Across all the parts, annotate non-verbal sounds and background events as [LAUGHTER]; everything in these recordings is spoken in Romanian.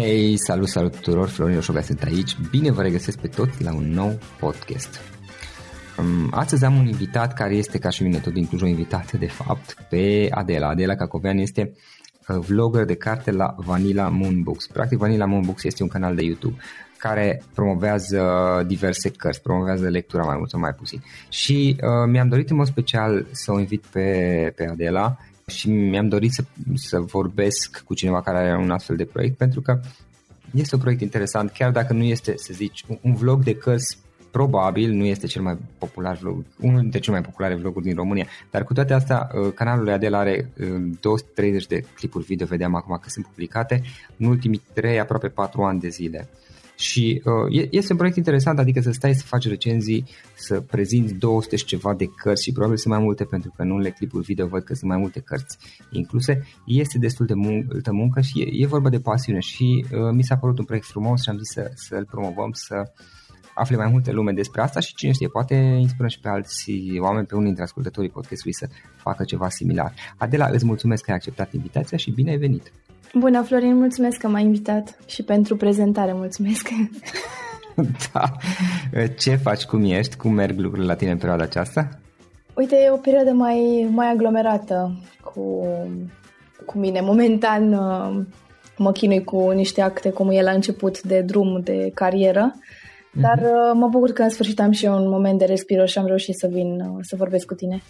Hei, salut, salut tuturor, Florin Oșoga sunt aici, bine vă regăsesc pe toți la un nou podcast. Um, astăzi am un invitat care este ca și mine tot din Cluj, o invitată de fapt pe Adela. Adela Cacovean este uh, vlogger de carte la Vanilla Moon Books. Practic Vanilla Moon Books este un canal de YouTube care promovează diverse cărți, promovează lectura mai mult sau mai puțin. Și uh, mi-am dorit în mod special să o invit pe, pe Adela și mi-am dorit să, să vorbesc cu cineva care are un astfel de proiect pentru că este un proiect interesant, chiar dacă nu este, să zici, un vlog de cărți probabil nu este cel mai popular vlog, unul dintre cele mai populare vloguri din România, dar cu toate astea, uh, canalul lui Adel are 230 uh, de clipuri video, vedeam acum că sunt publicate în ultimii 3, aproape 4 ani de zile. Și uh, este un proiect interesant, adică să stai să faci recenzii, să prezinți 200 și ceva de cărți și probabil sunt mai multe pentru că în unele clipuri video văd că sunt mai multe cărți incluse. Este destul de multă muncă și e, e vorba de pasiune și uh, mi s-a părut un proiect frumos și am zis să, să-l promovăm, să afle mai multe lume despre asta și cine știe, poate inspirăm și pe alți oameni, pe unii dintre ascultătorii podcastului să facă ceva similar. Adela, îți mulțumesc că ai acceptat invitația și bine ai venit! Bună, Florin, mulțumesc că m-ai invitat și pentru prezentare, mulțumesc. [LAUGHS] da. Ce faci, cum ești, cum merg lucrurile la tine în perioada aceasta? Uite, e o perioadă mai, mai aglomerată cu, cu mine. Momentan uh, mă chinui cu niște acte cum e la început de drum, de carieră, dar uh-huh. mă bucur că în sfârșit am și eu un moment de respiro și am reușit să vin uh, să vorbesc cu tine.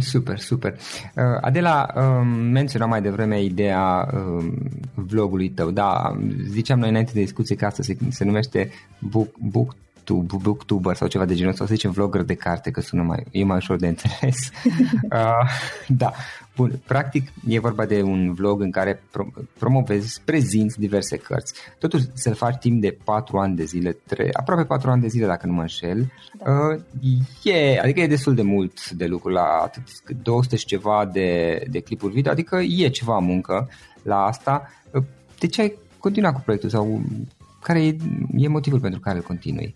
Super, super. Uh, Adela, um, menționa mai devreme ideea um, vlogului tău. Da, ziceam noi înainte de discuție că asta se, se numește book, book book, booktuber sau ceva de genul ăsta, să zicem vlogger de carte, că sună mai, e mai ușor de înțeles. [LAUGHS] uh, da, bun, practic e vorba de un vlog în care pro- promovezi, prezinți diverse cărți. Totuși să-l faci timp de 4 ani de zile, 3, aproape 4 ani de zile dacă nu mă înșel, da. uh, e, adică e destul de mult de lucru la atât 200 și ceva de, de clipuri video, adică e ceva muncă la asta. Uh, de ce ai continuat cu proiectul sau care e, e motivul pentru care îl continui?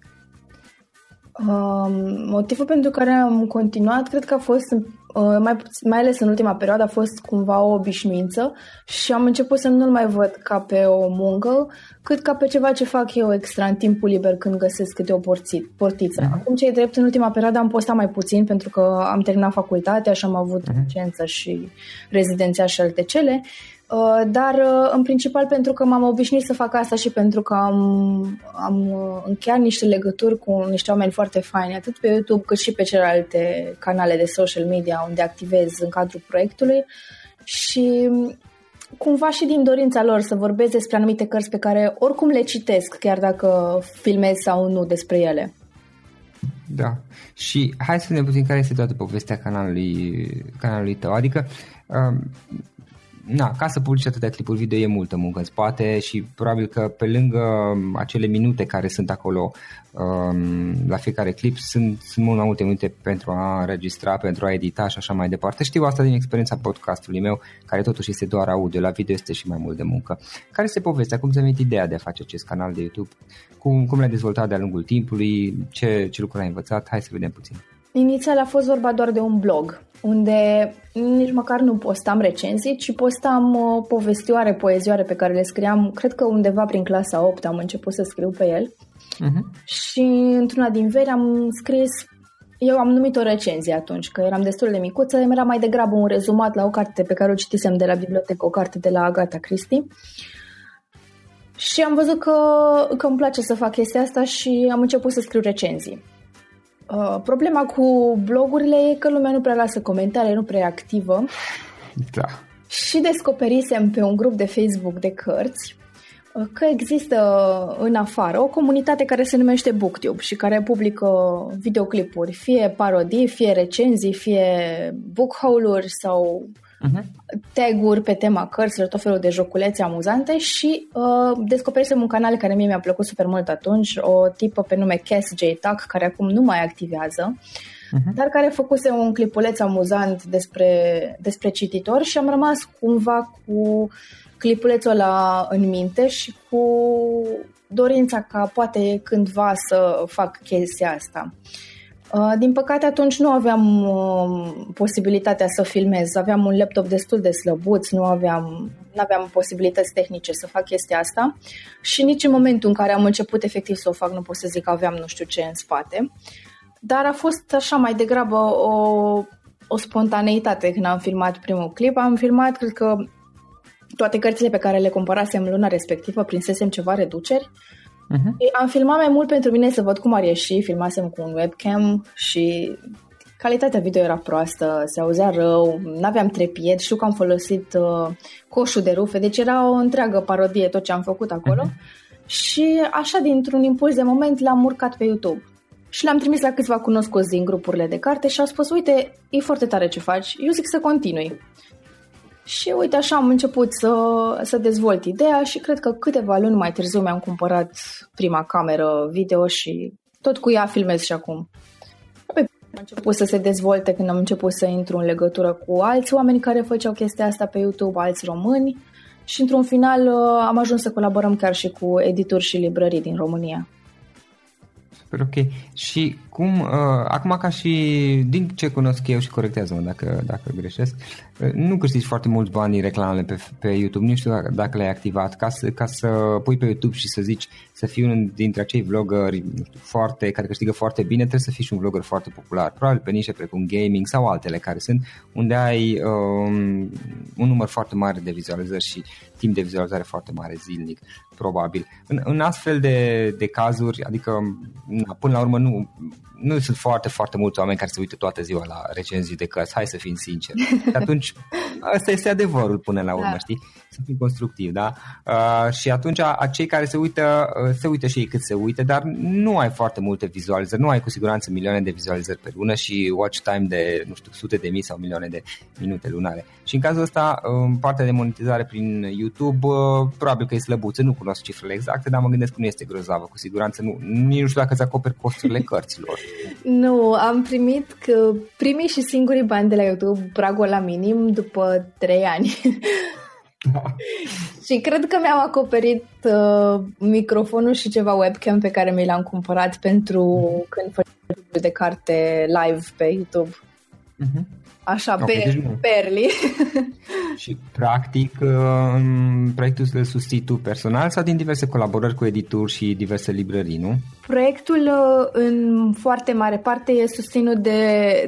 Um, motivul pentru care am continuat, cred că a fost, uh, mai, mai ales în ultima perioadă, a fost cumva o obișnuință și am început să nu-l mai văd ca pe o muncă, cât ca pe ceva ce fac eu extra în timpul liber când găsesc câte o porți, portiță. Uh-huh. Acum, ce drept, în ultima perioadă am postat mai puțin pentru că am terminat facultatea și am avut uh-huh. licență și rezidenția și alte cele, Uh, dar uh, în principal pentru că m-am obișnuit să fac asta și pentru că am, am uh, încheiat niște legături cu niște oameni foarte faini, atât pe YouTube cât și pe celelalte canale de social media unde activez în cadrul proiectului și cumva și din dorința lor să vorbesc despre anumite cărți pe care oricum le citesc, chiar dacă filmez sau nu despre ele. Da. Și hai să vedem puțin care este toată povestea canalului, canalului tău. Adică um, na, ca să publici atâtea clipuri video e multă muncă în spate și probabil că pe lângă acele minute care sunt acolo um, la fiecare clip sunt, sunt mult mai multe minute pentru a înregistra, pentru a edita și așa mai departe. Știu asta din experiența podcastului meu, care totuși este doar audio, la video este și mai mult de muncă. Care este povestea? Cum ți-a venit ideea de a face acest canal de YouTube? Cum, cum l-ai dezvoltat de-a lungul timpului? Ce, ce lucruri ai învățat? Hai să vedem puțin. Inițial a fost vorba doar de un blog, unde nici măcar nu postam recenzii, ci postam uh, povestioare, poezioare pe care le scriam, cred că undeva prin clasa 8 am început să scriu pe el. Uh-huh. Și într-una din veri am scris, eu am numit o recenzie atunci, că eram destul de micuță, era mai degrabă un rezumat la o carte pe care o citisem de la bibliotecă, o carte de la Agatha Christie. Și am văzut că, că îmi place să fac chestia asta și am început să scriu recenzii. Uh, problema cu blogurile e că lumea nu prea lasă comentarii, nu prea e activă. Da. Și descoperisem pe un grup de Facebook de cărți uh, că există în afară o comunitate care se numește Booktube și care publică videoclipuri, fie parodii, fie recenzii, fie book haul-uri sau uh-huh. tag-uri pe tema cărților, tot felul de joculețe amuzante și uh, descoperisem un canal care mie mi-a plăcut super mult atunci, o tipă pe nume Cass J. Tuck, care acum nu mai activează, uh-huh. dar care făcuse un clipuleț amuzant despre, despre cititor și am rămas cumva cu clipulețul ăla în minte și cu dorința ca poate cândva să fac chestia asta. Uh, Uh, din păcate atunci nu aveam uh, posibilitatea să filmez, aveam un laptop destul de slăbuț, nu aveam, nu aveam posibilități tehnice să fac chestia asta și nici în momentul în care am început efectiv să o fac nu pot să zic că aveam nu știu ce în spate. Dar a fost așa mai degrabă o, o spontaneitate când am filmat primul clip. Am filmat, cred că toate cărțile pe care le cumpărasem luna respectivă, prinsesem ceva reduceri Uh-huh. Am filmat mai mult pentru mine să văd cum ar ieși, filmasem cu un webcam și calitatea video era proastă, se auzea rău, nu aveam trepied, știu că am folosit uh, coșul de rufe, deci era o întreagă parodie tot ce am făcut acolo. Uh-huh. Și așa, dintr-un impuls de moment, l-am urcat pe YouTube. Și l-am trimis la câțiva cunoscuți din grupurile de carte și au spus, uite, e foarte tare ce faci, eu zic să continui. Și uite așa am început să, să dezvolt ideea și cred că câteva luni mai târziu mi-am cumpărat prima cameră video și tot cu ea filmez și acum. Am început să se dezvolte când am început să intru în legătură cu alți oameni care făceau chestia asta pe YouTube, alți români și într-un final am ajuns să colaborăm chiar și cu edituri și librării din România. Super ok. Și cum, uh, acum ca și din ce cunosc eu și corectează-mă dacă, dacă greșesc, uh, nu câștigi foarte mulți bani din reclamele pe, pe YouTube, nu știu dacă, dacă le-ai activat, ca să, ca să pui pe YouTube și să zici să fii unul dintre acei vloggeri nu știu, foarte, care câștigă foarte bine, trebuie să fii și un vlogger foarte popular, probabil pe nișe precum gaming sau altele care sunt, unde ai um, un număr foarte mare de vizualizări și timp de vizualizare foarte mare zilnic, probabil. În, în astfel de, de cazuri, adică na, până la urmă nu, nu sunt foarte, foarte mulți oameni care se uită toată ziua la recenzii de cărți, hai să fim sinceri. Și atunci, [LAUGHS] asta este adevărul până la urmă, da. știi? Să fim constructivi, da? Uh, și atunci, cei care se uită, uh, se uită și ei cât se uită, dar nu ai foarte multe vizualizări, nu ai cu siguranță milioane de vizualizări pe lună și watch time de, nu știu, sute de mii sau milioane de minute lunare. Și în cazul ăsta, în partea de monetizare prin YouTube, uh, probabil că e slăbuță, nu cunosc cifrele exacte, dar mă gândesc că nu este grozavă, cu siguranță nu, nici nu știu dacă îți acoperi costurile [LAUGHS] cărților. Nu, am primit că primii și singurii bani de la YouTube, pragul la minim, după trei ani. Da. [LAUGHS] și cred că mi-am acoperit uh, microfonul și ceva webcam pe care mi l-am cumpărat pentru când făceam de carte live pe YouTube. Uh-huh. Așa, okay, pe, deci perli. [LAUGHS] și practic proiectul îl susții tu personal sau din diverse colaborări cu edituri și diverse librării, nu? Proiectul uh, în foarte mare parte e susținut de,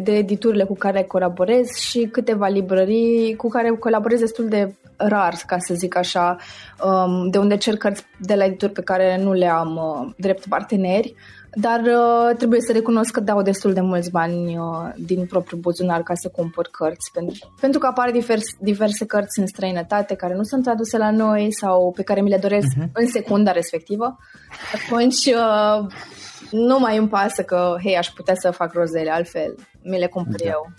de editurile cu care colaborez și câteva librării cu care colaborez destul de rar, ca să zic așa, um, de unde cer cărți de la edituri pe care nu le am uh, drept parteneri. Dar uh, trebuie să recunosc că dau destul de mulți bani uh, din propriul buzunar ca să cumpăr cărți. Pentru, pentru că apar divers, diverse cărți în străinătate care nu sunt traduse la noi sau pe care mi le doresc uh-huh. în secunda respectivă. Atunci uh, nu mai îmi pasă că, hei, aș putea să fac rozele altfel. Mi le cumpăr da. eu.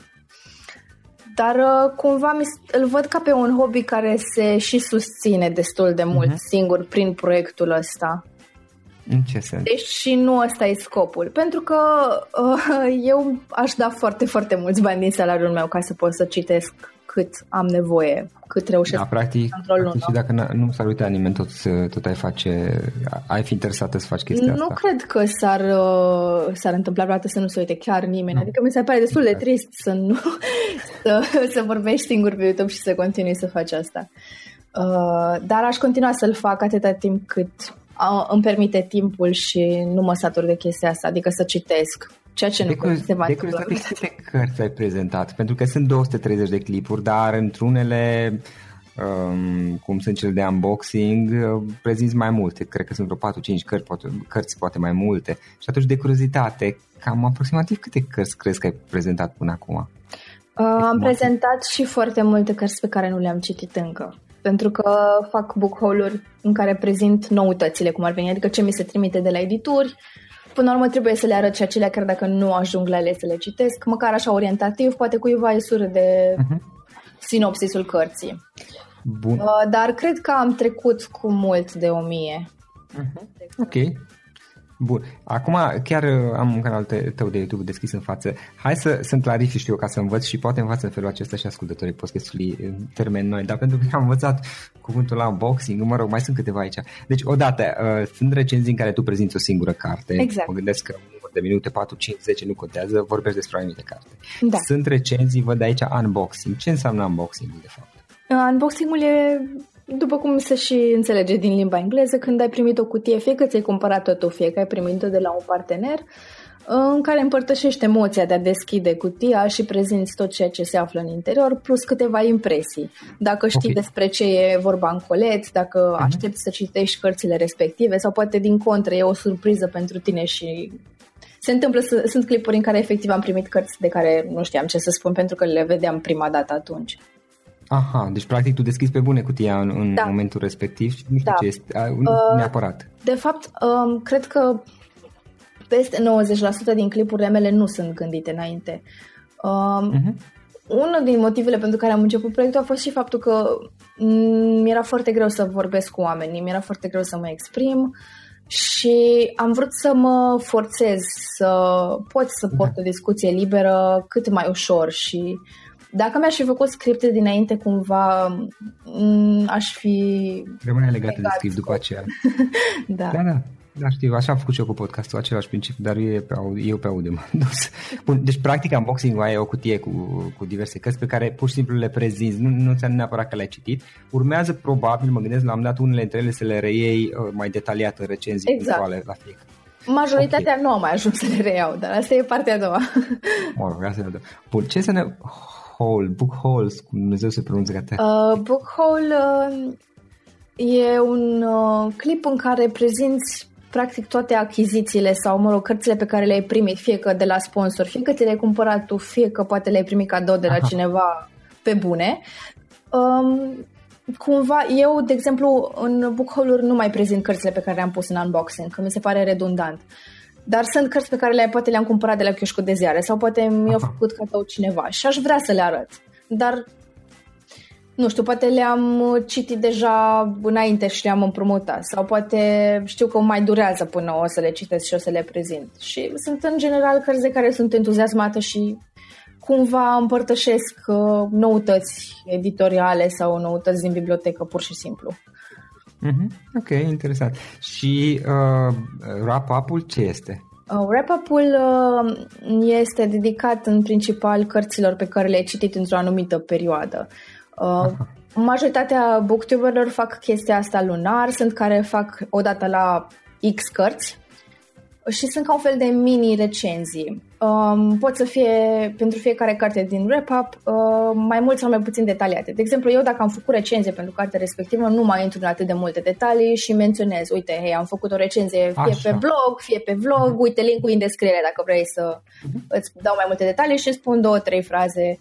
Dar uh, cumva mi, îl văd ca pe un hobby care se și susține destul de mult uh-huh. singur prin proiectul ăsta. În ce sens? Deci și nu ăsta e scopul. Pentru că uh, eu aș da foarte, foarte mulți bani din salariul meu ca să pot să citesc cât am nevoie, cât reușesc. Da, practic, practic și dacă nu s-ar uita nimeni, tot, tot ai face, ai fi interesată să faci chestia nu asta. Nu cred că s-ar, uh, s-ar întâmpla vreodată să nu se uite chiar nimeni. Nu. Adică mi se pare destul de exact. trist să nu [LAUGHS] să, să vorbești singur pe YouTube și să continui să faci asta. Uh, dar aș continua să-l fac atâta timp cât îmi permite timpul și nu mă satur de chestia asta, adică să citesc. Ceea ce de nu se va De câte cărți ai prezentat? Pentru că sunt 230 de clipuri, dar într-unele um, cum sunt cele de unboxing, uh, prezinți mai multe. Cred că sunt vreo 4-5 cărți, poate, cărți, poate mai multe. Și atunci, de curiozitate, cam aproximativ câte cărți crezi că ai prezentat până acum? Uh, am prezentat și foarte multe cărți pe care nu le-am citit încă pentru că fac book haul-uri în care prezint noutățile, cum ar veni, adică ce mi se trimite de la edituri. Până la urmă trebuie să le arăt și acelea, chiar dacă nu ajung la ele să le citesc, măcar așa orientativ, poate cuiva e sură de uh-huh. sinopsisul cărții. Bun. Uh, dar cred că am trecut cu mult de o mie. Uh-huh. Ok. Bun. Acum chiar uh, am un canal tău de YouTube deschis în față. Hai să, să-mi clarific știu ca să învăț și poate învață în felul acesta și ascultătorii podcastului în termeni noi, dar pentru că am învățat cuvântul la unboxing, mă rog, mai sunt câteva aici. Deci, odată, uh, sunt recenzii în care tu prezinți o singură carte. Exact. Mă gândesc că de minute, 4, 5, 10, nu contează, vorbești despre o anumită carte. Da. Sunt recenzii, văd aici unboxing. Ce înseamnă unboxing de fapt? Unboxing-ul e după cum se și înțelege din limba engleză, când ai primit o cutie, fie că ți-ai cumpărat-o tu, fie că ai primit-o de la un partener, în care împărtășești emoția de a deschide cutia și prezinți tot ceea ce se află în interior, plus câteva impresii. Dacă știi okay. despre ce e vorba în coleț, dacă uh-huh. aștepți să citești cărțile respective sau poate din contră e o surpriză pentru tine și se întâmplă, să, sunt clipuri în care efectiv am primit cărți de care nu știam ce să spun pentru că le vedeam prima dată atunci. Aha, deci practic tu deschizi pe bune cutia în, în da. momentul respectiv și nu știu da. ce este uh, neapărat. De fapt, um, cred că peste 90% din clipurile mele nu sunt gândite înainte. Um, uh-huh. Unul din motivele pentru care am început proiectul a fost și faptul că mi era foarte greu să vorbesc cu oamenii, mi era foarte greu să mă exprim și am vrut să mă forțez să pot să port da. o discuție liberă cât mai ușor și dacă mi-aș fi făcut scripte dinainte, cumva m- aș fi... Rămâne legată de script după aceea. [LAUGHS] da. Da, da. Da, știu, așa am făcut și eu cu podcastul, același principiu, dar eu pe, audio, eu pe audio [LAUGHS] m-am dus. Bun, deci, practic, unboxing-ul ai o cutie cu, cu diverse cărți pe care pur și simplu le prezinți, nu, nu înseamnă neapărat că le-ai citit. Urmează, probabil, mă gândesc, la am dat unele dintre ele să le reiei uh, mai detaliat în recenzii exact. la fiecare. Majoritatea okay. nu am mai ajuns să le reiau, dar asta e partea a doua. Mă rog, asta e a doua. Bun, ce să ne... Hole, book holes, cum Dumnezeu se pronunță ca uh, Book hole uh, e un uh, clip în care prezinți practic toate achizițiile sau, mă rog, cărțile pe care le-ai primit, fie că de la sponsor, fie că ți le-ai cumpărat tu, fie că poate le-ai primit cadou de la Aha. cineva pe bune. Um, cumva, eu, de exemplu, în book haul nu mai prezint cărțile pe care le-am pus în unboxing, că mi se pare redundant. Dar sunt cărți pe care le poate le-am cumpărat de la chioșcul de ziare sau poate mi-a făcut cadou cineva și aș vrea să le arăt. Dar nu știu, poate le-am citit deja înainte și le-am împrumutat sau poate știu că mai durează până o să le citesc și o să le prezint. Și sunt în general cărți de care sunt entuziasmată și cumva împărtășesc uh, noutăți editoriale sau noutăți din bibliotecă, pur și simplu. Mm-hmm. Ok, interesant. Și uh, wrap-up-ul ce este? Uh, wrap-up-ul uh, este dedicat în principal cărților pe care le-ai citit într-o anumită perioadă. Uh, majoritatea booktuberilor fac chestia asta lunar, sunt care fac odată la X cărți și sunt ca un fel de mini recenzii. Um, pot să fie pentru fiecare carte din wrap-up uh, mai mult sau mai puțin detaliate. De exemplu, eu dacă am făcut recenzie pentru cartea respectivă, nu mai intru în atât de multe detalii și menționez, uite, hei, am făcut o recenzie fie Așa. pe blog, fie pe vlog, uite linkul în descriere dacă vrei să uh-huh. îți dau mai multe detalii și spun două, trei fraze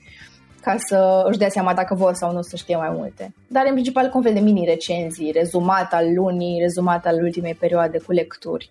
ca să își dea seama dacă vor sau nu să știe mai multe. Dar în principal cu un fel de mini-recenzii, rezumat al lunii, rezumat al ultimei perioade cu lecturi.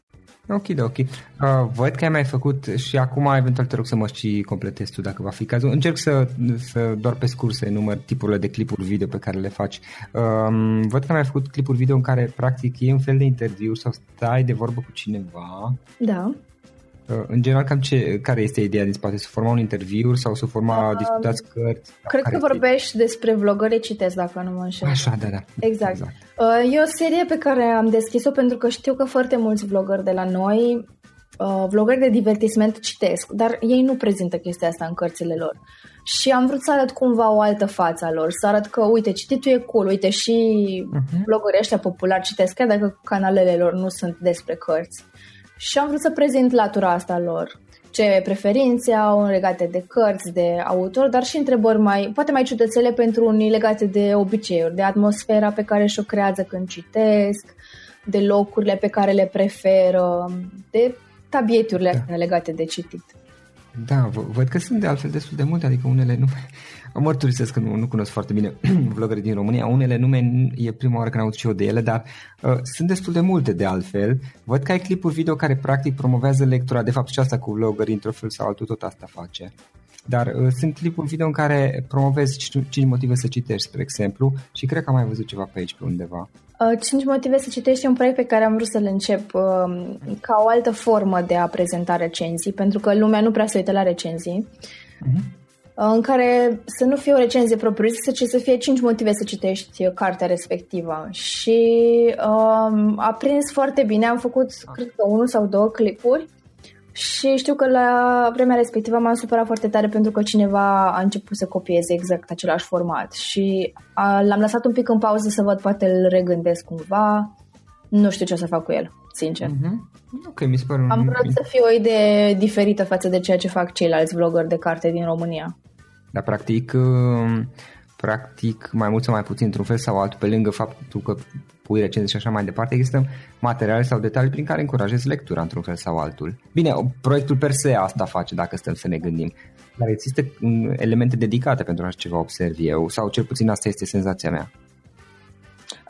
Ok, ok. Uh, văd că ai mai făcut și acum eventual te rog să mă și completezi tu dacă va fi cazul. Încerc să, să doar pe scurs să enumăr tipurile de clipuri video pe care le faci. Um, văd că ai mai făcut clipuri video în care practic e un fel de interviu sau stai de vorbă cu cineva. Da. În general, cam ce, care este ideea din spate? Să forma un interviu sau să forma uh, discutați cărți? Cred că vorbești ideea? despre vlogări citesc, dacă nu mă înșel. Așa, da, da. Exact. exact. Uh, e o serie pe care am deschis-o pentru că știu că foarte mulți vlogări de la noi, uh, vlogări de divertisment citesc, dar ei nu prezintă chestia asta în cărțile lor. Și am vrut să arăt cumva o altă față a lor, să arăt că, uite, cititul e cool, uite, și uh-huh. vlogării ăștia populari citesc, chiar dacă canalele lor nu sunt despre cărți și am vrut să prezint latura asta lor. Ce preferințe au legate de cărți, de autor, dar și întrebări mai, poate mai ciudățele pentru unii legate de obiceiuri, de atmosfera pe care și-o creează când citesc, de locurile pe care le preferă, de tabieturile da. legate de citit. Da, văd că sunt de altfel destul de multe, adică unele nu mărturisesc că nu, nu cunosc foarte bine [CLEARS THROAT] vlogării din România. Unele nume e prima oară când aud și eu de ele, dar uh, sunt destul de multe de altfel. Văd că ai clipuri video care practic promovează lectura. De fapt și asta cu vlogării într-un fel sau altul tot asta face. Dar uh, sunt clipuri video în care promovezi 5 motive să citești, spre exemplu, și cred că am mai văzut ceva pe aici, pe undeva. 5 uh, motive să citești un proiect pe care am vrut să-l încep uh, ca o altă formă de a prezenta recenzii, pentru că lumea nu prea se uită la recenzii. Uh-huh în care să nu fie o recenzie propriu-zisă, ci să fie 5 motive să citești cartea respectivă. Și um, a prins foarte bine, am făcut, cred că, unul sau două clipuri și știu că la vremea respectivă m-am supărat foarte tare pentru că cineva a început să copieze exact același format și a, l-am lăsat un pic în pauză să văd, poate îl regândesc cumva. Nu știu ce o să fac cu el, sincer. Mm-hmm. Ok, mi se pare un... Am vrut să fie o idee diferită față de ceea ce fac ceilalți vloggeri de carte din România. Dar practic, um, practic mai mult sau mai puțin într-un fel sau altul, pe lângă faptul că pui recenzii și așa mai departe, există materiale sau detalii prin care încurajezi lectura într-un fel sau altul. Bine, proiectul per se asta face dacă stăm să ne gândim, dar există elemente dedicate pentru așa ceva observ eu, sau cel puțin asta este senzația mea.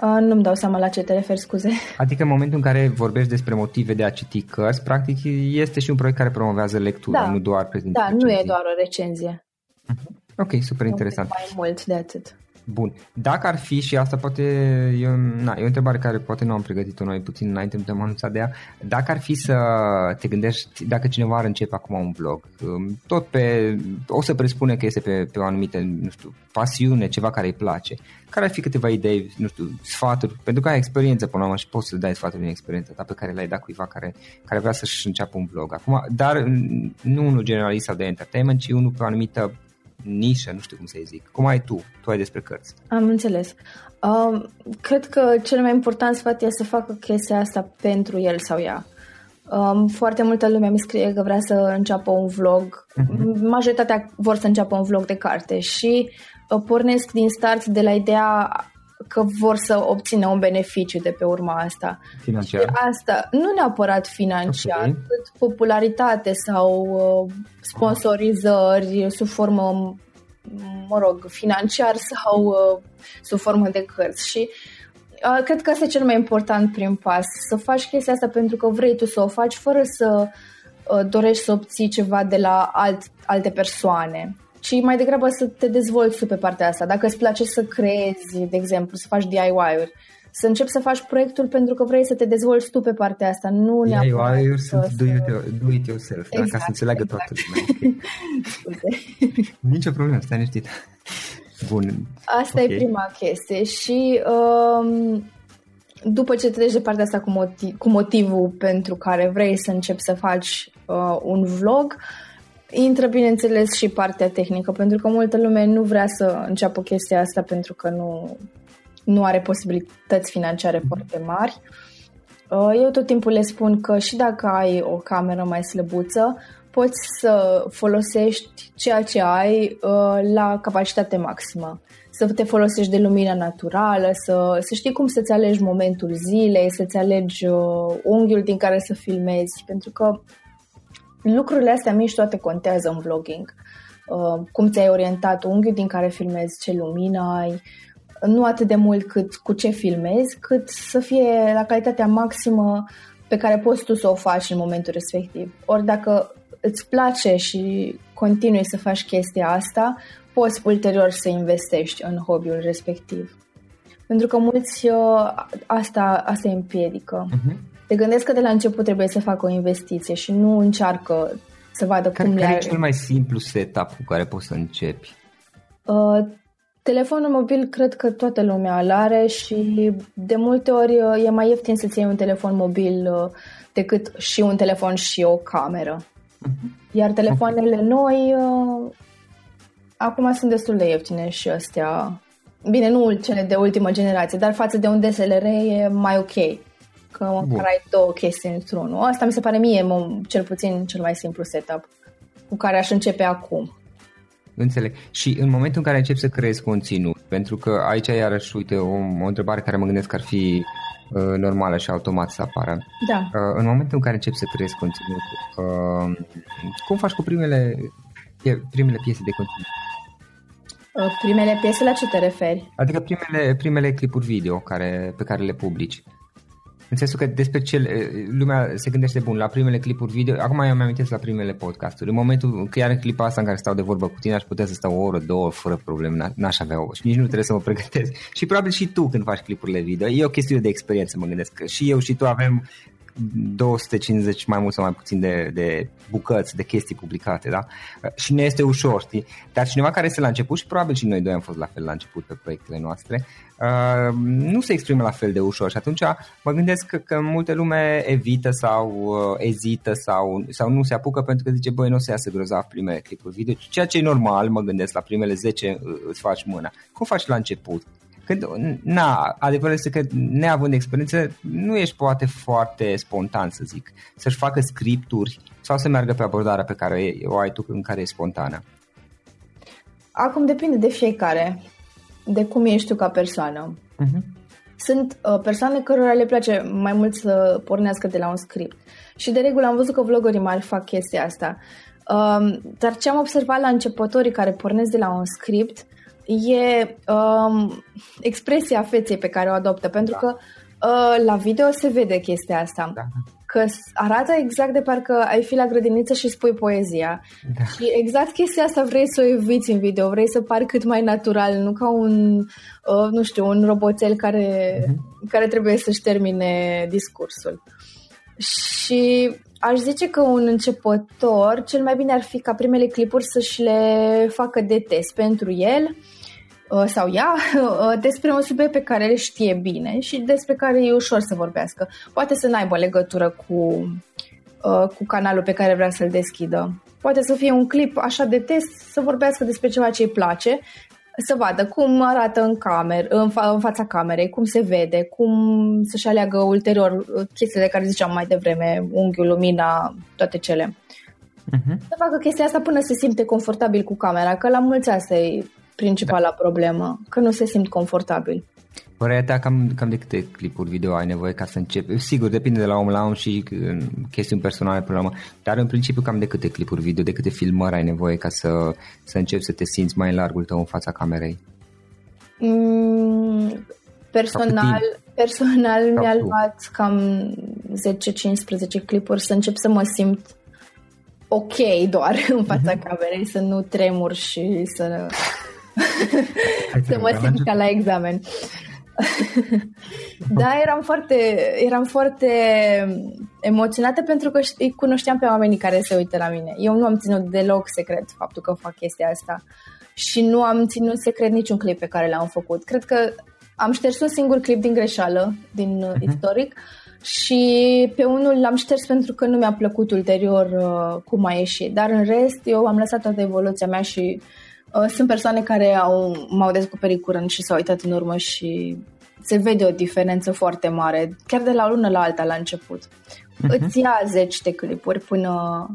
Uh, nu-mi dau seama la ce te referi, scuze. Adică în momentul în care vorbești despre motive de a citi cărți, practic este și un proiect care promovează lectura, da. nu doar prezentarea. Da, recenzii. nu e doar o recenzie. Uh-huh. Ok, super interesant. Mai mult de atât. Bun. Dacă ar fi, și asta poate e, na, e o întrebare care poate nu am pregătit-o noi puțin înainte, nu te-am anunțat de ea, dacă ar fi să te gândești, dacă cineva ar începe acum un vlog, um, tot pe, o să presupune că este pe, pe o anumită, nu știu, pasiune, ceva care îi place, care ar fi câteva idei, nu știu, sfaturi, pentru că ai experiență până la urmă și poți să dai sfaturi din experiența ta pe care le-ai dat cuiva care, care vrea să-și înceapă un vlog. Acum, dar nu unul generalist sau de entertainment, ci unul pe o anumită nișă, nu știu cum să-i zic. Cum ai tu? Tu ai despre cărți. Am înțeles. Uh, cred că cel mai important sfat e să facă chestia asta pentru el sau ea. Um, foarte multă lume mi scrie că vrea să înceapă un vlog. Uh-huh. Majoritatea vor să înceapă un vlog de carte și uh, pornesc din start de la ideea că vor să obțină un beneficiu de pe urma asta. Financiar? Și asta, nu neapărat financiar, okay. cât popularitate sau uh, sponsorizări sub formă, mă rog, financiar sau uh, sub formă de cărți. Și uh, cred că asta e cel mai important prim pas, să faci chestia asta pentru că vrei tu să o faci fără să dorești să obții ceva de la alt, alte persoane ci mai degrabă să te dezvolți tu pe partea asta. Dacă îți place să creezi, de exemplu, să faci DIY-uri, să începi să faci proiectul pentru că vrei să te dezvolți tu pe partea asta, nu neapărat DIY-uri sunt do it, do it yourself, exact, da, ca să exact, înțeleagă exact. toată lumea. [LAUGHS] Nici o problemă, stai liniștit. Bun. Asta okay. e prima chestie și um, după ce treci de partea asta cu, motiv, cu motivul pentru care vrei să începi să faci uh, un vlog, uh, Intră, bineînțeles, și partea tehnică, pentru că multă lume nu vrea să înceapă chestia asta pentru că nu, nu are posibilități financiare mm-hmm. foarte mari. Uh, eu tot timpul le spun că și dacă ai o cameră mai slăbuță, poți să folosești ceea ce ai uh, la capacitate maximă. Să te folosești de lumina naturală, să, să știi cum să-ți alegi momentul zilei, să-ți alegi uh, unghiul din care să filmezi, pentru că lucrurile astea mici toate contează în vlogging. Uh, cum ți-ai orientat unghiul din care filmezi, ce lumină ai, nu atât de mult cât cu ce filmezi, cât să fie la calitatea maximă pe care poți tu să o faci în momentul respectiv. Ori dacă îți place și continui să faci chestia asta, poți ulterior să investești în hobby-ul respectiv. Pentru că mulți uh, asta, asta îi împiedică. Uh-huh te gândesc că de la început trebuie să facă o investiție și nu încearcă să vadă care, cum care le e cel mai simplu setup cu care poți să începi? Uh, telefonul mobil cred că toată lumea îl are și de multe ori uh, e mai ieftin să-ți iei un telefon mobil uh, decât și un telefon și o cameră. Uh-huh. Iar telefoanele okay. noi uh, acum sunt destul de ieftine și astea. Bine, nu cele de ultimă generație, dar față de un DSLR e mai ok că măcar ai două chestii într-unul. Asta mi se pare mie cel puțin cel mai simplu setup cu care aș începe acum. Înțeleg. Și în momentul în care începi să creezi conținut, pentru că aici iarăși, uite, o, o întrebare care mă gândesc că ar fi uh, normală și automat să apară. Da. Uh, în momentul în care începi să creezi conținut, uh, cum faci cu primele, primele piese de conținut? Uh, primele piese la ce te referi? Adică primele, primele clipuri video care, pe care le publici. În sensul că despre ce lumea se gândește bun la primele clipuri video, acum eu mi amintesc la primele podcasturi. În momentul că iar clipa asta în care stau de vorbă cu tine, aș putea să stau o oră, două, fără probleme, n-aș avea o și nici nu trebuie să mă pregătesc. Și probabil și tu când faci clipurile video, e o chestiune de experiență, mă gândesc. Că și eu și tu avem 250 mai mult sau mai puțin de, de bucăți, de chestii publicate, da? Și ne este ușor, știi? Dar cineva care este la început și probabil și noi doi am fost la fel la început pe proiectele noastre, uh, nu se exprimă la fel de ușor și atunci mă gândesc că, că multe lume evită sau uh, ezită sau, sau nu se apucă pentru că zice, băi, nu o să iasă grozav primele clipuri video, ceea ce e normal, mă gândesc, la primele 10 uh, îți faci mâna. Cum faci la început? Când, na, adevărul este că neavând experiență, nu ești poate foarte spontan, să zic, să-și facă scripturi sau să meargă pe abordarea pe care o ai tu, în care e spontană. Acum depinde de fiecare, de cum ești tu ca persoană. Uh-huh. Sunt uh, persoane cărora le place mai mult să pornească de la un script. Și de regulă am văzut că vloggerii mari fac chestia asta. Um, dar ce am observat la începătorii care pornesc de la un script e um, expresia feței pe care o adoptă, pentru da. că uh, la video se vede chestia asta. Da. Că arată exact de parcă ai fi la grădiniță și spui poezia. Da. Și exact chestia asta vrei să o eviți în video, vrei să pari cât mai natural, nu ca un, uh, nu știu, un roboțel care, uh-huh. care trebuie să-și termine discursul. Și aș zice că un începător, cel mai bine ar fi ca primele clipuri să-și le facă de test pentru el uh, sau ea [LAUGHS] uh, despre un subiect pe care le știe bine și despre care e ușor să vorbească. Poate să n-aibă legătură cu, uh, cu canalul pe care vrea să-l deschidă. Poate să fie un clip așa de test, să vorbească despre ceva ce îi place să vadă cum arată în, camer, în, fa- în fața camerei, cum se vede, cum să-și aleagă ulterior uh, chestiile care ziceam mai devreme, unghiul, lumina, toate cele. Uh-huh. Să facă chestia asta până se simte confortabil cu camera, că la mulți asta e principala da. problemă, că nu se simt confortabil. Părerea ta, cam, cam de câte clipuri video ai nevoie ca să începi? Sigur, depinde de la om la om și chestiuni personale până la urmă, dar în principiu cam de câte clipuri video, de câte filmări ai nevoie ca să, să începi să te simți mai în largul tău în fața camerei? Mm, personal, personal mi-a luat cam 10-15 clipuri să încep să mă simt ok doar [LAUGHS] în fața mm-hmm. camerei, să nu tremur și să... să mă simt ca la examen. [LAUGHS] da, eram foarte, eram foarte emoționată pentru că îi cunoșteam pe oamenii care se uită la mine. Eu nu am ținut deloc secret faptul că fac chestia asta și nu am ținut secret niciun clip pe care l-am făcut. Cred că am șters un singur clip din greșeală, din uh-huh. istoric, și pe unul l-am șters pentru că nu mi-a plăcut ulterior uh, cum a ieșit. Dar în rest, eu am lăsat toată evoluția mea și uh, sunt persoane care au, m-au descoperit curând și s-au uitat în urmă și se vede o diferență foarte mare, chiar de la o lună la alta la început. Uh-huh. Îți ia zeci de clipuri până,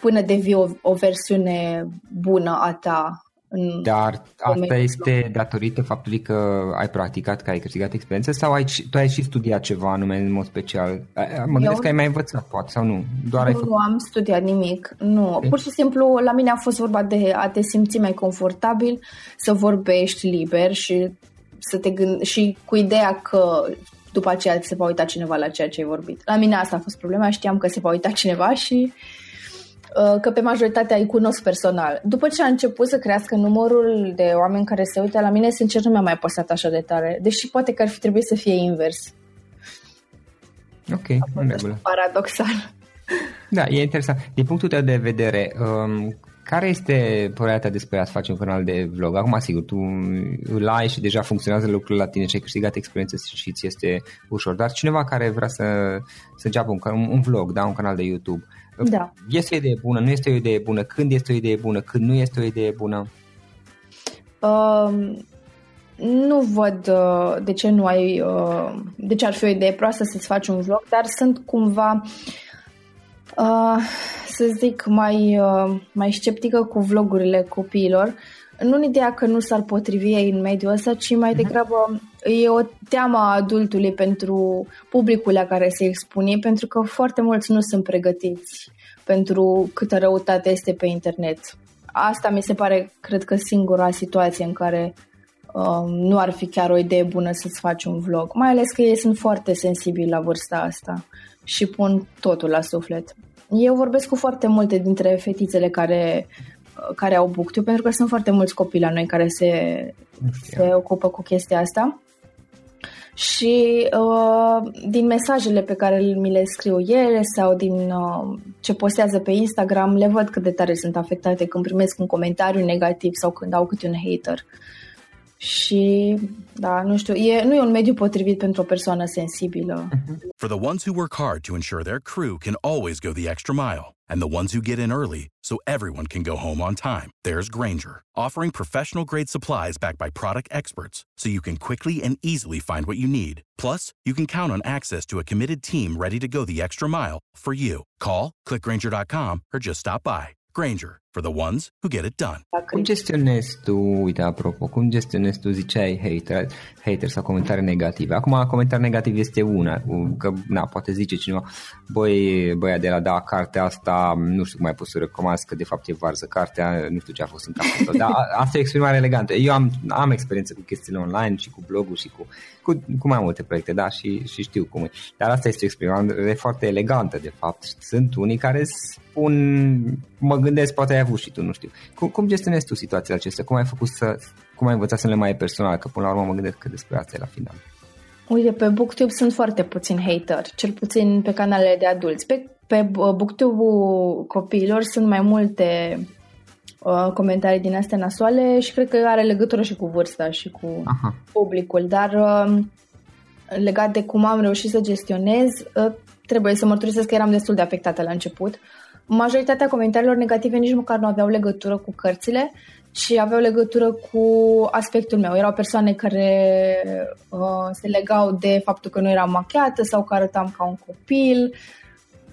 până devii o, o versiune bună a ta. În Dar asta este datorită faptului că ai practicat, că ai câștigat experiență sau ai, tu ai și studiat ceva anume în mod special? Mă gândesc Eu... că ai mai învățat, poate, sau nu? Doar nu, ai făcut... nu am studiat nimic, nu. Okay. Pur și simplu, la mine a fost vorba de a te simți mai confortabil, să vorbești liber și să te gând- și cu ideea că după aceea se va uita cineva la ceea ce ai vorbit. La mine asta a fost problema, știam că se va uita cineva și uh, că pe majoritatea îi cunosc personal. După ce a început să crească numărul de oameni care se uită la mine, sincer nu mi-a mai păsat așa de tare, deși poate că ar fi trebuit să fie invers. Ok, în regulă. Paradoxal. Da, e interesant. Din punctul tău de vedere, um, care este părerea ta despre a face un canal de vlog? Acum, sigur, tu îl ai și deja funcționează lucrurile la tine și ai câștigat experiență și ți este ușor, dar cineva care vrea să, să înceapă un, un vlog, da, un canal de YouTube, da. este o idee bună, nu este o idee bună, când este o idee bună, când nu este o idee bună? Um, nu văd uh, de ce nu ai, uh, de ce ar fi o idee proastă să-ți faci un vlog, dar sunt cumva uh, să zic, mai, uh, mai sceptică cu vlogurile copiilor, nu în ideea că nu s-ar potrivi ei în mediul ăsta, ci mai mhm. degrabă e o teamă a adultului pentru publicul la care se expune, pentru că foarte mulți nu sunt pregătiți pentru câtă răutate este pe internet. Asta mi se pare, cred că, singura situație în care um, nu ar fi chiar o idee bună să-ți faci un vlog, mai ales că ei sunt foarte sensibili la vârsta asta și pun totul la suflet. Eu vorbesc cu foarte multe dintre fetițele care, care au buctiu, pentru că sunt foarte mulți copii la noi care se, se ocupă cu chestia asta. Și uh, din mesajele pe care mi le scriu ele sau din uh, ce postează pe Instagram, le văd cât de tare sunt afectate când primesc un comentariu negativ sau când au câte un hater. Uh, Și, da, nu știu, e, nu e un mediu potrivit pentru o persoană sensibilă. Mhm. For the ones who work hard to ensure their crew can always go the extra mile, and the ones who get in early so everyone can go home on time, there's Granger, offering professional grade supplies backed by product experts so you can quickly and easily find what you need. Plus, you can count on access to a committed team ready to go the extra mile for you. Call, clickgranger.com, or just stop by. Granger for the ones who get it done. Cum gestionezi tu, uite, apropo, cum gestionezi tu, ziceai hater, hater sau comentarii negative. Acum, comentarii negative este una, că, na, poate zice cineva, băi, băia de la da, cartea asta, nu știu cum ai pus să recomand, că de fapt e varză cartea, nu știu ce a fost în capul tău, dar asta e exprimare elegantă. Eu am, am experiență cu chestiile online și cu blogul și cu, cu, cu mai multe proiecte, da, și, și știu cum e. Dar asta este o exprimare foarte elegantă, de fapt. Sunt unii care spun, mă gândesc, poate ai avut și tu, nu știu. Cum, cum gestionezi tu situațiile acestea? Cum ai făcut să, cum ai învățat să le mai personal? Că până la urmă mă gândesc că despre asta e la final. Uite, pe BookTube sunt foarte puțini hater, cel puțin pe canalele de adulți. Pe, pe uh, BookTube-ul copiilor sunt mai multe uh, comentarii din astea nasoale și cred că are legătură și cu vârsta și cu Aha. publicul, dar uh, legat de cum am reușit să gestionez, uh, trebuie să mărturisesc că eram destul de afectată la început. Majoritatea comentariilor negative nici măcar nu aveau legătură cu cărțile, și aveau legătură cu aspectul meu. Erau persoane care uh, se legau de faptul că nu eram machiată sau că arătam ca un copil,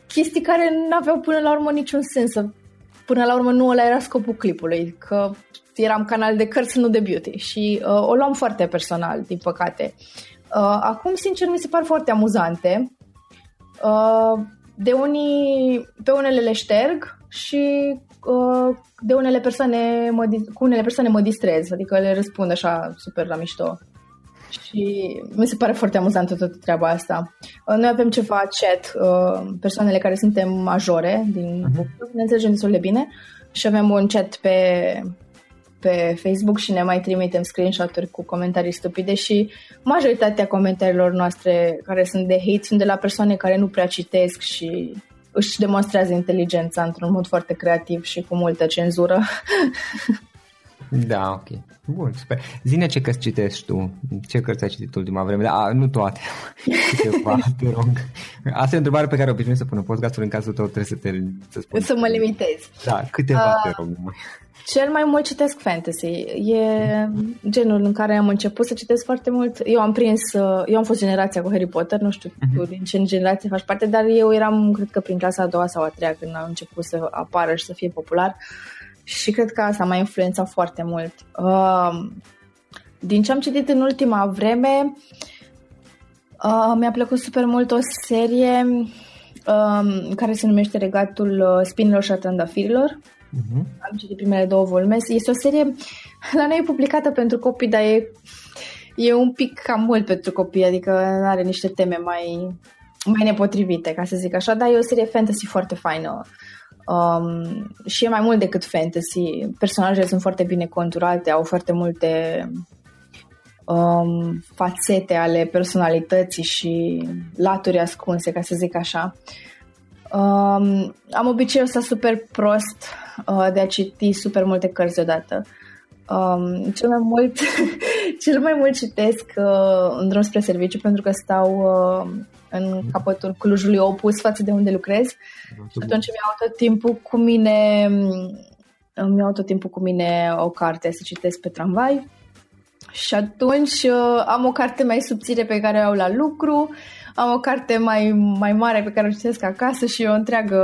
chestii care nu aveau până la urmă niciun sens. Până la urmă nu ăla era scopul clipului, că eram canal de cărți, nu de beauty și uh, o luam foarte personal, din păcate. Uh, acum, sincer, mi se par foarte amuzante. Uh, de unii, pe unele le șterg și uh, de unele persoane mă, cu unele persoane mă distrez, adică le răspund așa super la mișto. Și mi se pare foarte amuzantă toată treaba asta. Uh, noi avem ceva chat, uh, persoanele care suntem majore din uh-huh. ne înțelegem destul de bine și avem un chat pe, pe Facebook și ne mai trimitem screenshot-uri cu comentarii stupide și majoritatea comentariilor noastre care sunt de hate sunt de la persoane care nu prea citesc și își demonstrează inteligența într-un mod foarte creativ și cu multă cenzură. [LAUGHS] Da, ok. Bun, super. Zine ce cărți citești tu. Ce cărți ai citit ultima vreme? Da, nu toate. [LAUGHS] Câteva, te rog. Asta e o întrebare pe care o obișnuiesc să pună podcastul în cazul tău trebuie să te să, spun. să mă limitezi. Da, câteva, uh, te rog. Numai. Cel mai mult citesc fantasy. E genul în care am început să citesc foarte mult. Eu am prins, eu am fost generația cu Harry Potter, nu știu uh-huh. din ce generație faci parte, dar eu eram, cred că prin clasa a doua sau a treia când am început să apară și să fie popular. Și cred că asta m-a influențat foarte mult. Uh, din ce am citit în ultima vreme, uh, mi-a plăcut super mult o serie uh, care se numește Regatul uh, Spinilor și a Trandafirilor Uh-huh. Am citit primele două volume. Este o serie, [LAUGHS] la noi e publicată pentru copii, dar e, e un pic cam mult pentru copii, adică are niște teme mai, mai nepotrivite, ca să zic așa, dar e o serie fantasy foarte faină. Um, și e mai mult decât fantasy. Personajele sunt foarte bine conturate, au foarte multe um, fațete ale personalității și laturi ascunse, ca să zic așa. Um, am obiceiul ăsta super prost uh, de a citi super multe cărți deodată. Um, cel mai mult [LAUGHS] cel mai mult citesc uh, în drum spre serviciu pentru că stau uh, în capătul Clujului opus față de unde lucrez și atunci mi iau tot timpul cu mine îmi iau tot timpul cu mine o carte să citesc pe tramvai și atunci uh, am o carte mai subțire pe care o au la lucru am o carte mai, mai mare pe care o citesc acasă și e o întreagă,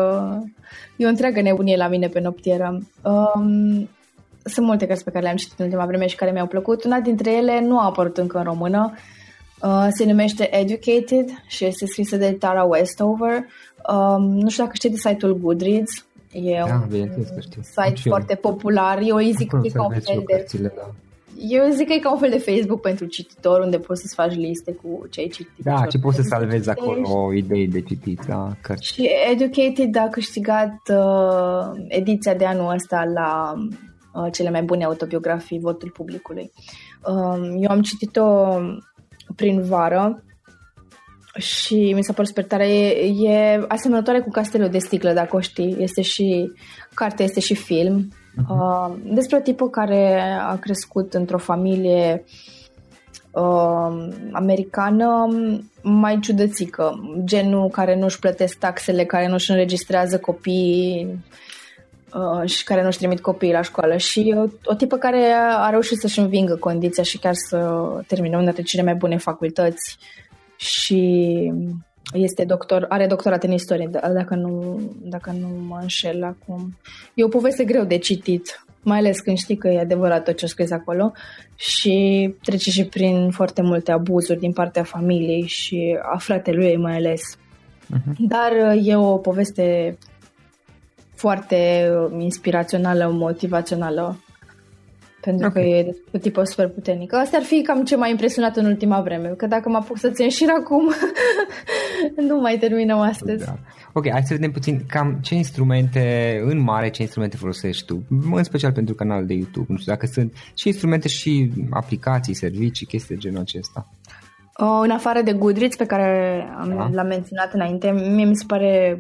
e o întreagă nebunie la mine pe noptieră. Um, sunt multe cărți pe care le-am citit în ultima vreme și care mi-au plăcut. Una dintre ele nu a apărut încă în română. Uh, se numește Educated și este scrisă de Tara Westover. Um, nu știu dacă știi de site-ul Goodreads. E da, un bine, știu. site foarte popular. Eu îi zic că e ca un fel de... Da eu zic că e ca un fel de Facebook pentru cititor unde poți să-ți faci liste cu ce ai citit. Da, ce poți să salvezi acolo idei de citit la cărți. Și Educated a câștigat uh, ediția de anul ăsta la uh, cele mai bune autobiografii votul publicului. Uh, eu am citit-o prin vară și mi s-a părut super tare. E, e asemănătoare cu Castelul de sticlă, dacă o știi. Este și carte, este și film. Uh, despre o tipă care a crescut într-o familie uh, americană mai ciudățică, genul care nu-și plătesc taxele, care nu-și înregistrează copiii uh, și care nu-și trimit copiii la școală și o, o tipă care a reușit să-și învingă condiția și chiar să termine una dintre cele mai bune facultăți și este doctor, are doctorat în istorie, dacă nu, dacă nu mă înșel acum. E o poveste greu de citit, mai ales când știi că e adevărat tot ce a scris acolo și trece și prin foarte multe abuzuri din partea familiei și a fratelui mai ales. Uh-huh. Dar e o poveste foarte inspirațională, motivațională pentru okay. că e de tipă super puternică. Asta ar fi cam ce m-a impresionat în ultima vreme, că dacă mă apuc să țin șir acum, [LAUGHS] nu mai terminăm astăzi. Da. Ok, hai să vedem puțin cam ce instrumente, în mare, ce instrumente folosești tu, în special pentru canalul de YouTube. Nu știu dacă sunt și instrumente și aplicații, servicii, chestii de genul acesta. Uh, în afară de Goodreads, pe care am, da. l-am menționat înainte, mie mi se pare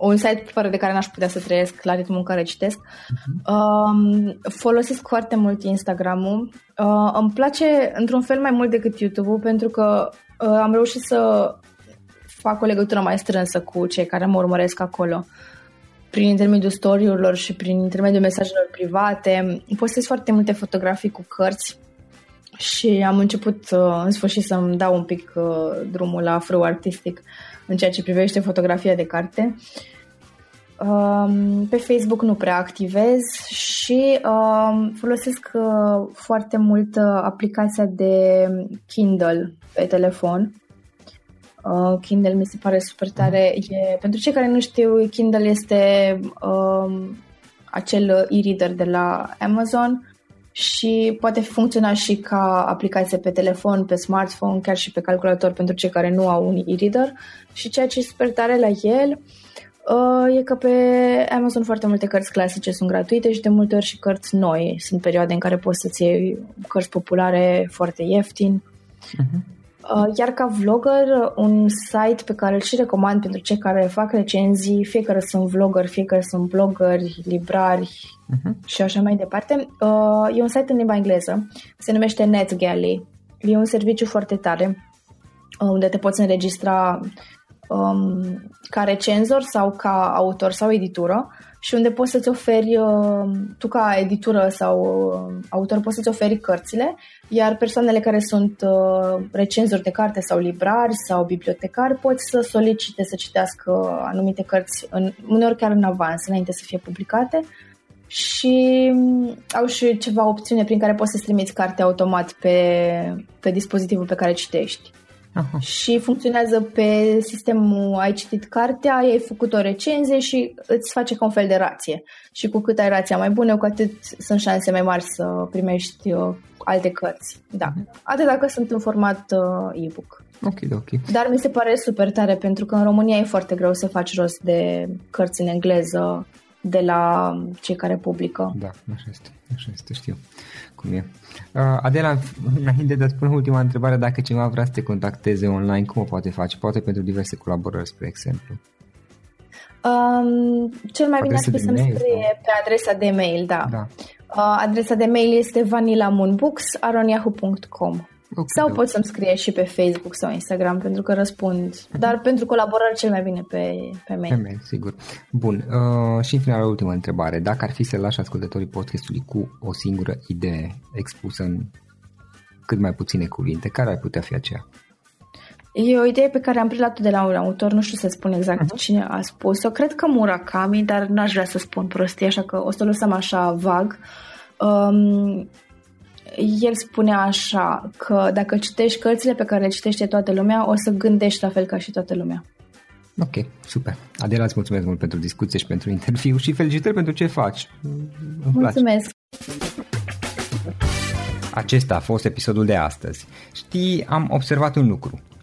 un site fără de care n-aș putea să trăiesc la ritmul în care citesc. Uh-huh. Uh, folosesc foarte mult Instagram-ul. Uh, îmi place într-un fel mai mult decât YouTube-ul pentru că uh, am reușit să fac o legătură mai strânsă cu cei care mă urmăresc acolo prin intermediul story-urilor și prin intermediul mesajelor private. Postez foarte multe fotografii cu cărți și am început uh, în sfârșit să-mi dau un pic uh, drumul la frâu artistic în ceea ce privește fotografia de carte. Um, pe Facebook nu prea activez și um, folosesc uh, foarte mult aplicația de Kindle pe telefon. Kindle mi se pare super tare. E, pentru cei care nu știu, Kindle este um, acel e-reader de la Amazon și poate funcționa și ca aplicație pe telefon, pe smartphone, chiar și pe calculator pentru cei care nu au un e-reader. Și ceea ce e super tare la el uh, e că pe Amazon foarte multe cărți clasice sunt gratuite și de multe ori și cărți noi. Sunt perioade în care poți să-ți iei cărți populare foarte ieftin. Uh-huh. Uh, iar ca vlogger, un site pe care îl și recomand pentru cei care fac recenzii, fie că sunt vlogger, fie că sunt bloggeri, librari uh-huh. și așa mai departe, uh, e un site în limba engleză, se numește NetGalley. E un serviciu foarte tare uh, unde te poți înregistra um, ca recenzor sau ca autor sau editură și unde poți să-ți oferi, uh, tu ca editură sau uh, autor, poți să-ți oferi cărțile, iar persoanele care sunt uh, recenzori de carte sau librari sau bibliotecari pot să solicite să citească anumite cărți, în, uneori chiar în avans, înainte să fie publicate și um, au și ceva opțiune prin care poți să trimiți carte automat pe, pe dispozitivul pe care citești. Aha. și funcționează pe sistemul, ai citit cartea, ai făcut o recenzie și îți face ca un fel de rație. Și cu cât ai rația mai bună, cu atât sunt șanse mai mari să primești uh, alte cărți. Da. Mhm. Atât dacă sunt în format uh, e-book. Ok, ok. Dar mi se pare super tare pentru că în România e foarte greu să faci rost de cărți în engleză de la cei care publică. Da, așa este, așa este, știu cum e. Uh, Adela, înainte de a spune ultima întrebare, dacă cineva vrea să te contacteze online, cum o poate face? Poate pentru diverse colaborări, spre exemplu. Um, cel mai bine ar fi să-mi scrie sau? pe adresa de mail, da. da. Uh, adresa de mail este vanilamoonbooks.yahoo.com Okay, Sau da. poți să-mi scrie și pe Facebook sau Instagram pentru că răspund. Uh-huh. Dar pentru colaborare cel mai bine pe, pe mail. Pe mail, sigur. Bun. Uh, și în final, ultima întrebare. Dacă ar fi să lași ascultătorii podcastului cu o singură idee expusă în cât mai puține cuvinte, care ar putea fi aceea? E o idee pe care am preluat de la un autor, nu știu să spun exact uh-huh. cine a spus-o. Cred că Murakami, dar n-aș vrea să spun prostii, așa că o să lăsăm așa vag. Um, el spunea așa că dacă citești cărțile pe care le citește toată lumea, o să gândești la fel ca și toată lumea. Ok, super. Adela, îți mulțumesc mult pentru discuție și pentru interviu și felicitări pentru ce faci. Îmi mulțumesc. Place. Acesta a fost episodul de astăzi. Știi, am observat un lucru.